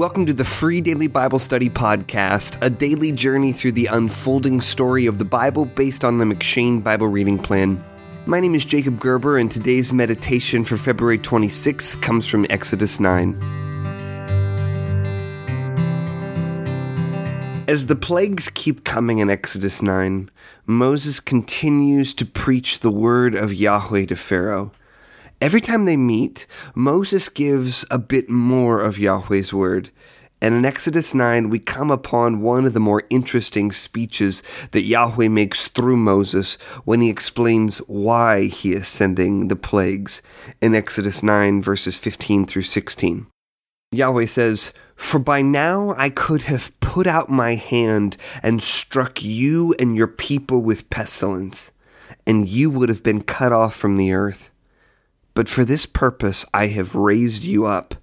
welcome to the Free Daily Bible Study Podcast, a daily journey through the unfolding story of the Bible based on the M'Cheyne Bible Reading Plan. My name is Jacob Gerber, and today's meditation for February 26th comes from Exodus 9. As the plagues keep coming in Exodus 9, Moses continues to preach the word of Yahweh to Pharaoh. Every time they meet, Moses gives a bit more of Yahweh's word. And in Exodus 9, we come upon one of the more interesting speeches that Yahweh makes through Moses when he explains why he is sending the plagues in Exodus 9, verses 15 through 16. Yahweh says, For by now I could have put out my hand and struck you and your people with pestilence, and you would have been cut off from the earth. But for this purpose I have raised you up,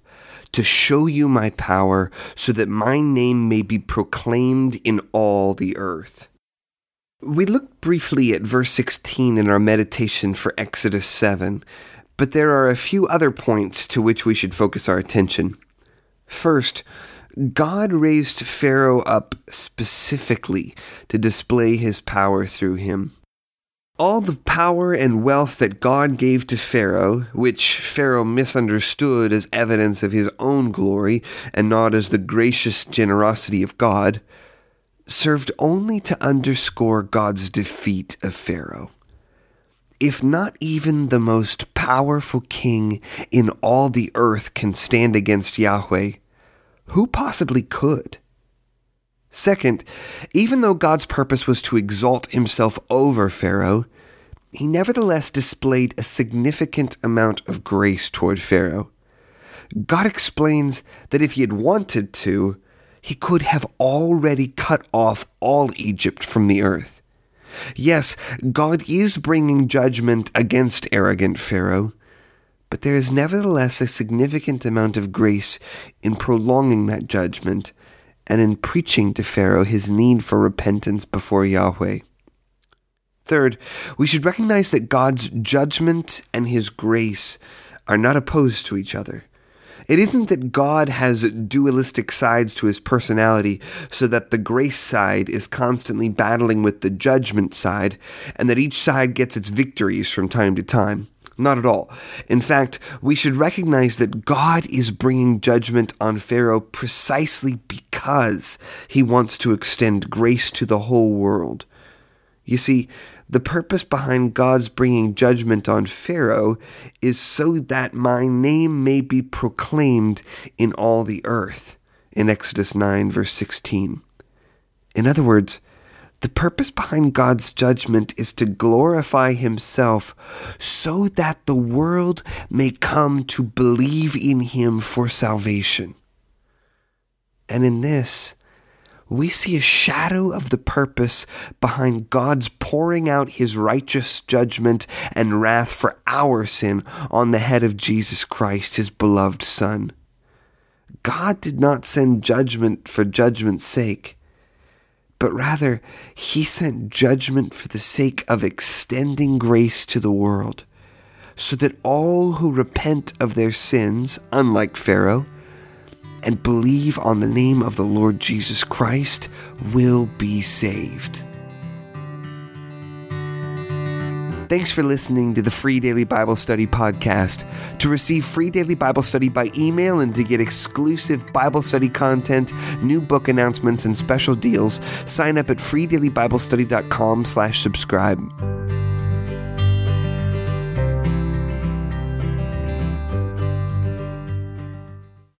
to show you my power, so that my name may be proclaimed in all the earth. We looked briefly at verse 16 in our meditation for Exodus 7, but there are a few other points to which we should focus our attention. First, God raised Pharaoh up specifically to display his power through him all the power and wealth that God gave to Pharaoh, which Pharaoh misunderstood as evidence of his own glory and not as the gracious generosity of God, served only to underscore God's defeat of Pharaoh. If not even the most powerful king in all the earth can stand against Yahweh, who possibly could? Second, even though God's purpose was to exalt himself over Pharaoh, he nevertheless displayed a significant amount of grace toward Pharaoh. God explains that if he had wanted to, he could have already cut off all Egypt from the earth. Yes, God is bringing judgment against arrogant Pharaoh, but there is nevertheless a significant amount of grace in prolonging that judgment and in preaching to Pharaoh his need for repentance before Yahweh. Third, we should recognize that God's judgment and his grace are not opposed to each other. It isn't that God has dualistic sides to his personality so that the grace side is constantly battling with the judgment side and that each side gets its victories from time to time. Not at all. In fact, we should recognize that God is bringing judgment on Pharaoh precisely because he wants to extend grace to the whole world. You see, the purpose behind God's bringing judgment on Pharaoh is so that my name may be proclaimed in all the earth. In Exodus 9, verse 16. In other words, the purpose behind God's judgment is to glorify Himself so that the world may come to believe in Him for salvation. And in this, we see a shadow of the purpose behind God's pouring out his righteous judgment and wrath for our sin on the head of Jesus Christ, his beloved Son. God did not send judgment for judgment's sake, but rather he sent judgment for the sake of extending grace to the world, so that all who repent of their sins, unlike Pharaoh, and believe on the name of the Lord Jesus Christ will be saved. Thanks for listening to the Free Daily Bible Study podcast. To receive free daily Bible study by email and to get exclusive Bible study content, new book announcements, and special deals, sign up at freedailybiblestudy.com slash subscribe.